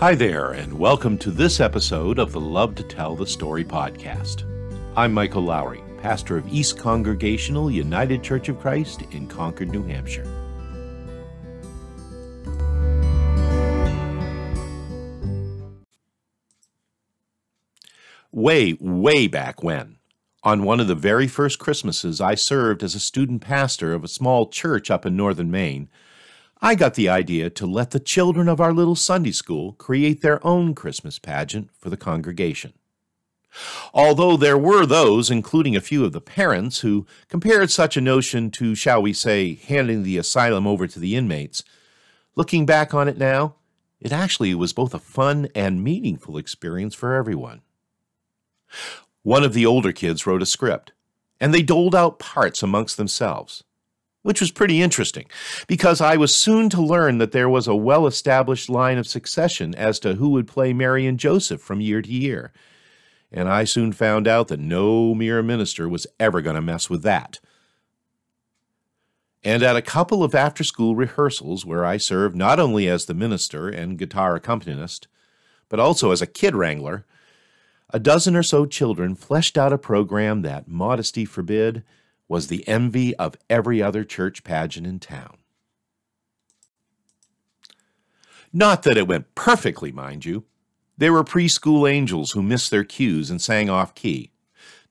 Hi there, and welcome to this episode of the Love to Tell the Story podcast. I'm Michael Lowry, pastor of East Congregational United Church of Christ in Concord, New Hampshire. Way, way back when, on one of the very first Christmases I served as a student pastor of a small church up in northern Maine, I got the idea to let the children of our little Sunday school create their own Christmas pageant for the congregation. Although there were those, including a few of the parents, who compared such a notion to, shall we say, handing the asylum over to the inmates, looking back on it now, it actually was both a fun and meaningful experience for everyone. One of the older kids wrote a script, and they doled out parts amongst themselves which was pretty interesting because I was soon to learn that there was a well established line of succession as to who would play Mary and Joseph from year to year. And I soon found out that no mere minister was ever going to mess with that. And at a couple of after school rehearsals where I served not only as the minister and guitar accompanist, but also as a kid wrangler, a dozen or so children fleshed out a program that, modesty forbid, was the envy of every other church pageant in town. Not that it went perfectly, mind you. There were preschool angels who missed their cues and sang off key.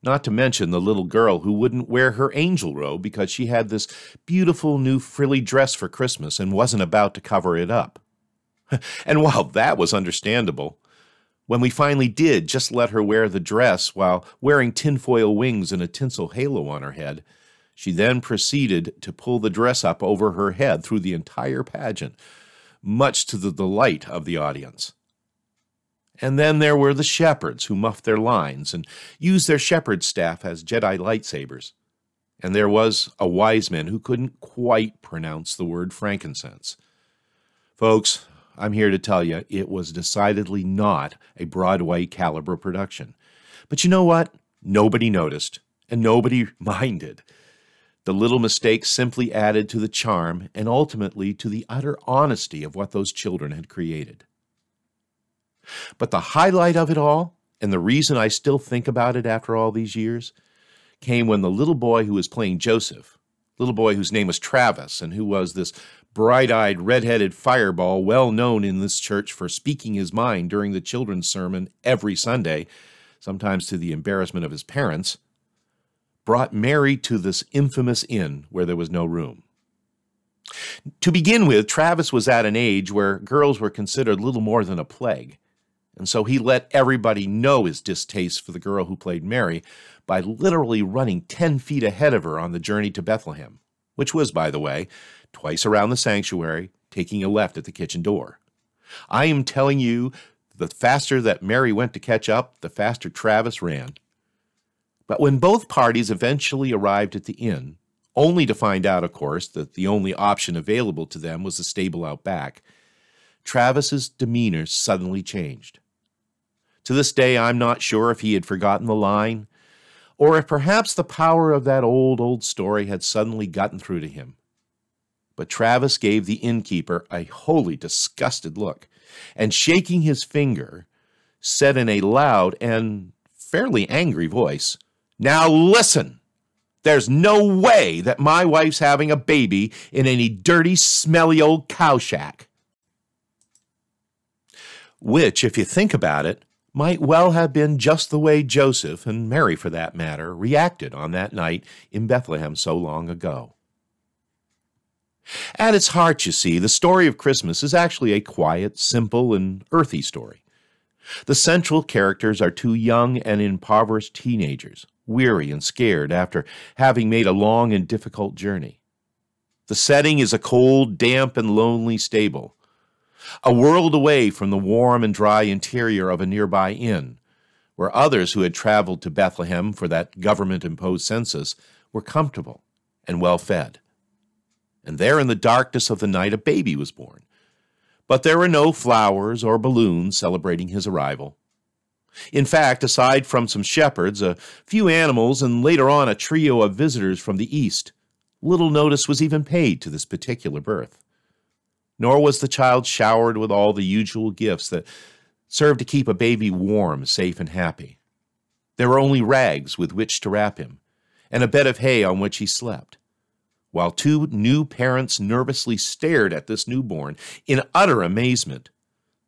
Not to mention the little girl who wouldn't wear her angel robe because she had this beautiful new frilly dress for Christmas and wasn't about to cover it up. and while that was understandable, when we finally did just let her wear the dress while wearing tinfoil wings and a tinsel halo on her head, she then proceeded to pull the dress up over her head through the entire pageant, much to the delight of the audience. And then there were the shepherds who muffed their lines and used their shepherd's staff as Jedi lightsabers. And there was a wise man who couldn't quite pronounce the word frankincense. Folks, I'm here to tell you it was decidedly not a Broadway caliber production. But you know what? Nobody noticed, and nobody minded. The little mistakes simply added to the charm and ultimately to the utter honesty of what those children had created. But the highlight of it all, and the reason I still think about it after all these years, came when the little boy who was playing Joseph, little boy whose name was Travis and who was this bright eyed, red headed fireball, well known in this church for speaking his mind during the children's sermon every Sunday, sometimes to the embarrassment of his parents, brought Mary to this infamous inn where there was no room. To begin with, Travis was at an age where girls were considered little more than a plague, and so he let everybody know his distaste for the girl who played Mary by literally running 10 feet ahead of her on the journey to Bethlehem, which was, by the way, twice around the sanctuary, taking a left at the kitchen door. I am telling you, the faster that Mary went to catch up, the faster Travis ran. But when both parties eventually arrived at the inn, only to find out, of course, that the only option available to them was the stable out back, Travis's demeanor suddenly changed. To this day, I'm not sure if he had forgotten the line, or if perhaps the power of that old, old story had suddenly gotten through to him. But Travis gave the innkeeper a wholly disgusted look, and shaking his finger, said in a loud and fairly angry voice, Now listen! There's no way that my wife's having a baby in any dirty, smelly old cow shack. Which, if you think about it, might well have been just the way Joseph, and Mary for that matter, reacted on that night in Bethlehem so long ago. At its heart, you see, the story of Christmas is actually a quiet, simple, and earthy story. The central characters are two young and impoverished teenagers, weary and scared after having made a long and difficult journey. The setting is a cold, damp, and lonely stable, a world away from the warm and dry interior of a nearby inn, where others who had traveled to Bethlehem for that government imposed census were comfortable and well fed and there in the darkness of the night a baby was born. But there were no flowers or balloons celebrating his arrival. In fact, aside from some shepherds, a few animals, and later on a trio of visitors from the east, little notice was even paid to this particular birth. nor was the child showered with all the usual gifts that serve to keep a baby warm, safe, and happy. There were only rags with which to wrap him, and a bed of hay on which he slept, while two new parents nervously stared at this newborn in utter amazement,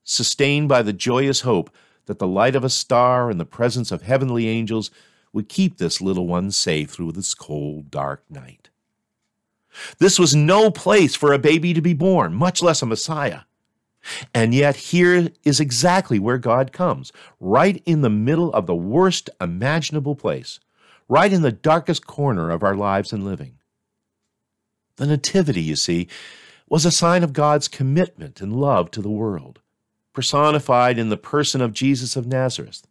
sustained by the joyous hope that the light of a star and the presence of heavenly angels would keep this little one safe through this cold, dark night. This was no place for a baby to be born, much less a Messiah. And yet, here is exactly where God comes, right in the middle of the worst imaginable place, right in the darkest corner of our lives and living. The Nativity, you see, was a sign of God's commitment and love to the world, personified in the person of Jesus of Nazareth,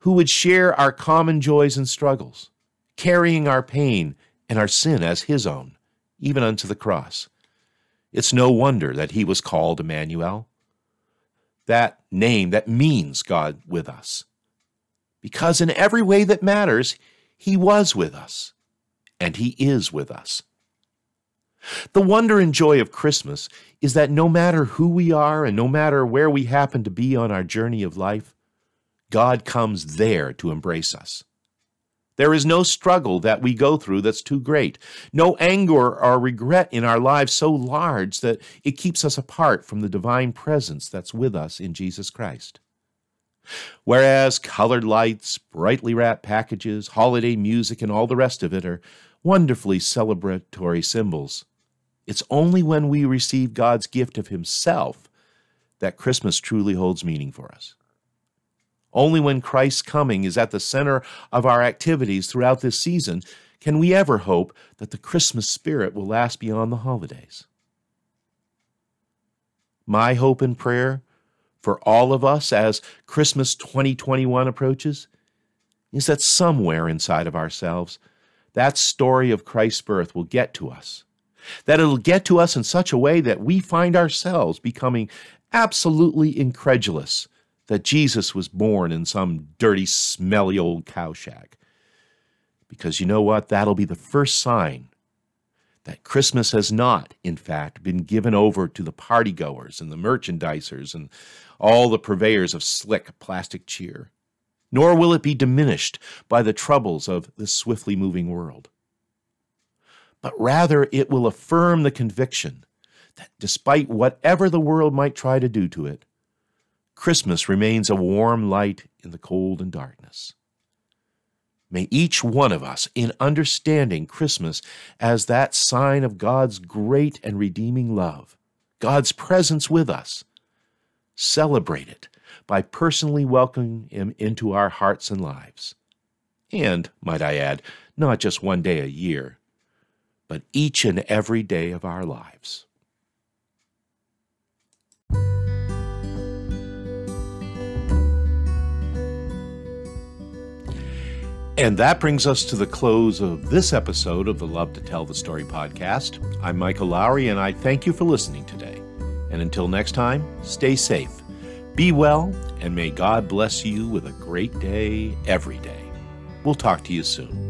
who would share our common joys and struggles, carrying our pain and our sin as his own, even unto the cross. It's no wonder that he was called Emmanuel, that name that means God with us. Because in every way that matters, he was with us, and he is with us. The wonder and joy of Christmas is that no matter who we are and no matter where we happen to be on our journey of life, God comes there to embrace us. There is no struggle that we go through that's too great, no anger or regret in our lives so large that it keeps us apart from the divine presence that's with us in Jesus Christ. Whereas colored lights, brightly wrapped packages, holiday music, and all the rest of it are wonderfully celebratory symbols, it's only when we receive God's gift of Himself that Christmas truly holds meaning for us. Only when Christ's coming is at the center of our activities throughout this season can we ever hope that the Christmas spirit will last beyond the holidays. My hope and prayer for all of us as Christmas 2021 approaches is that somewhere inside of ourselves, that story of Christ's birth will get to us. That it'll get to us in such a way that we find ourselves becoming absolutely incredulous that Jesus was born in some dirty, smelly old cow shack. Because you know what? That'll be the first sign that Christmas has not, in fact, been given over to the partygoers and the merchandisers and all the purveyors of slick plastic cheer. Nor will it be diminished by the troubles of the swiftly moving world. But rather, it will affirm the conviction that despite whatever the world might try to do to it, Christmas remains a warm light in the cold and darkness. May each one of us, in understanding Christmas as that sign of God's great and redeeming love, God's presence with us, celebrate it by personally welcoming Him into our hearts and lives. And, might I add, not just one day a year, but each and every day of our lives. And that brings us to the close of this episode of the Love to Tell the Story podcast. I'm Michael Lowry, and I thank you for listening today. And until next time, stay safe, be well, and may God bless you with a great day every day. We'll talk to you soon.